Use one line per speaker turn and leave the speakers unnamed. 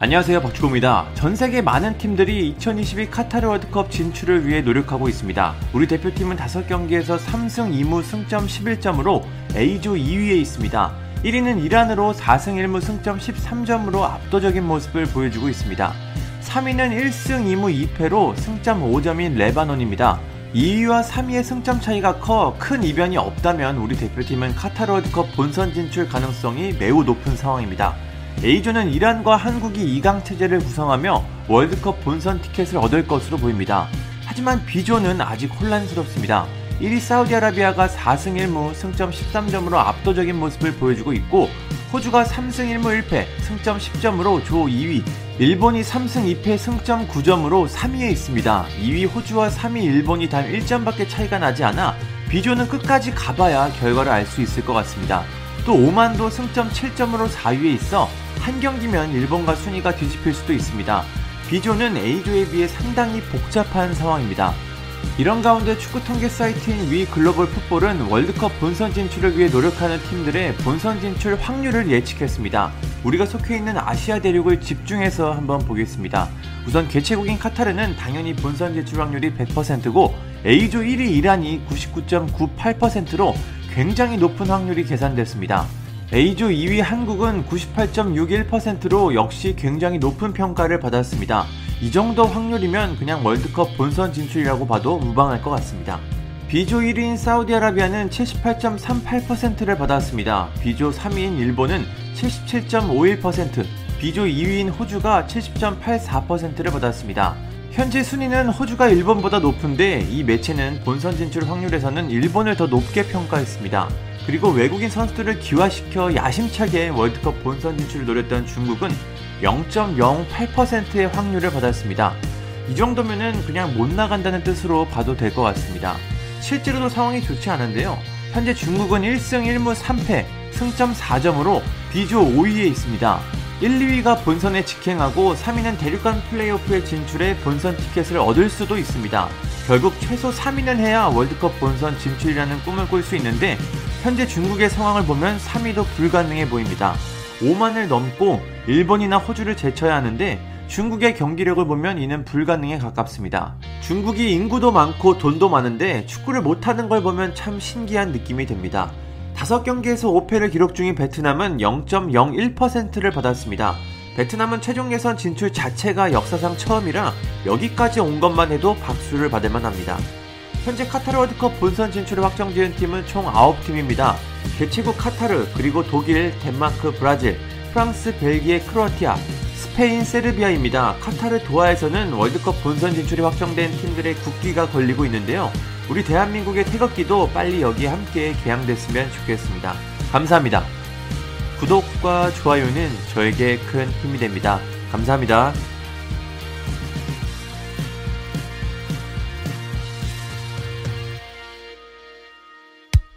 안녕하세요 박주호입니다. 전 세계 많은 팀들이 2022 카타르 월드컵 진출을 위해 노력하고 있습니다. 우리 대표팀은 5경기에서 3승 2무 승점 11점으로 A조 2위에 있습니다. 1위는 이란으로 4승 1무 승점 13점으로 압도적인 모습을 보여주고 있습니다. 3위는 1승 2무 2패로 승점 5점인 레바논입니다. 2위와 3위의 승점 차이가 커 큰 이변이 없다면 우리 대표팀은 카타르 월드컵 본선 진출 가능성이 매우 높은 상황입니다. A조는 이란과 한국이 2강 체제를 구성하며 월드컵 본선 티켓을 얻을 것으로 보입니다. 하지만 B조는 아직 혼란스럽습니다. 1위 사우디아라비아가 4승 1무 승점 13점으로 압도적인 모습을 보여주고 있고 호주가 3승 1무 1패 승점 10점으로 조 2위 일본이 3승 2패 승점 9점으로 3위에 있습니다. 2위 호주와 3위 일본이 단 1점밖에 차이가 나지 않아 B조는 끝까지 가봐야 결과를 알 수 있을 것 같습니다. 또 오만도 승점 7점으로 4위에 있어 한 경기면 일본과 순위가 뒤집힐 수도 있습니다. B조는 A조에 비해 상당히 복잡한 상황입니다. 이런 가운데 축구 통계 사이트인 위 글로벌 풋볼은 월드컵 본선 진출을 위해 노력하는 팀들의 본선 진출 확률을 예측했습니다. 우리가 속해 있는 아시아 대륙을 집중해서 한번 보겠습니다. 우선 개최국인 카타르는 당연히 본선 진출 확률이 100%고 A조 1위 이란이 99.98%로 굉장히 높은 확률이 계산됐습니다. A조 2위 한국은 98.61%로 역시 굉장히 높은 평가를 받았습니다. 이 정도 확률이면 그냥 월드컵 본선 진출이라고 봐도 무방할 것 같습니다. B조 1위인 사우디아라비아는 78.38%를 받았습니다. B조 3위인 일본은 77.51%, B조 2위인 호주가 70.84%를 받았습니다. 현재 순위는 호주가 일본보다 높은데 이 매체는 본선 진출 확률에서는 일본을 더 높게 평가했습니다. 그리고 외국인 선수들을 기화시켜 야심차게 월드컵 본선 진출을 노렸던 중국은 0.08%의 확률을 받았습니다. 이 정도면은 그냥 못 나간다는 뜻으로 봐도 될 것 같습니다. 실제로도 상황이 좋지 않은데요. 현재 중국은 1승 1무 3패, 승점 4점으로 B조 5위에 있습니다. 1, 2위가 본선에 직행하고 3위는 대륙간 플레이오프에 진출해 본선 티켓을 얻을 수도 있습니다. 결국 최소 3위는 해야 월드컵 본선 진출이라는 꿈을 꿀 수 있는데 현재 중국의 상황을 보면 3위도 불가능해 보입니다. 5만을 넘고 일본이나 호주를 제쳐야 하는데 중국의 경기력을 보면 이는 불가능에 가깝습니다. 중국이 인구도 많고 돈도 많은데 축구를 못하는 걸 보면 참 신기한 느낌이 듭니다. 5경기에서 5패를 기록 중인 베트남은 0.01%를 받았습니다. 베트남은 최종 예선 진출 자체가 역사상 처음이라 여기까지 온 것만 해도 박수를 받을 만합니다. 현재 카타르 월드컵 본선 진출을 확정 지은 팀은 총 9팀입니다. 개최국 카타르, 그리고 독일, 덴마크, 브라질, 프랑스, 벨기에, 크로아티아, 스페인, 세르비아입니다. 카타르 도하에서는 월드컵 본선 진출이 확정된 팀들의 국기가 걸리고 있는데요. 우리 대한민국의 태극기도 빨리 여기에 함께 개양됐으면 좋겠습니다. 감사합니다. 구독과 좋아요는 저에게 큰 힘이 됩니다. 감사합니다.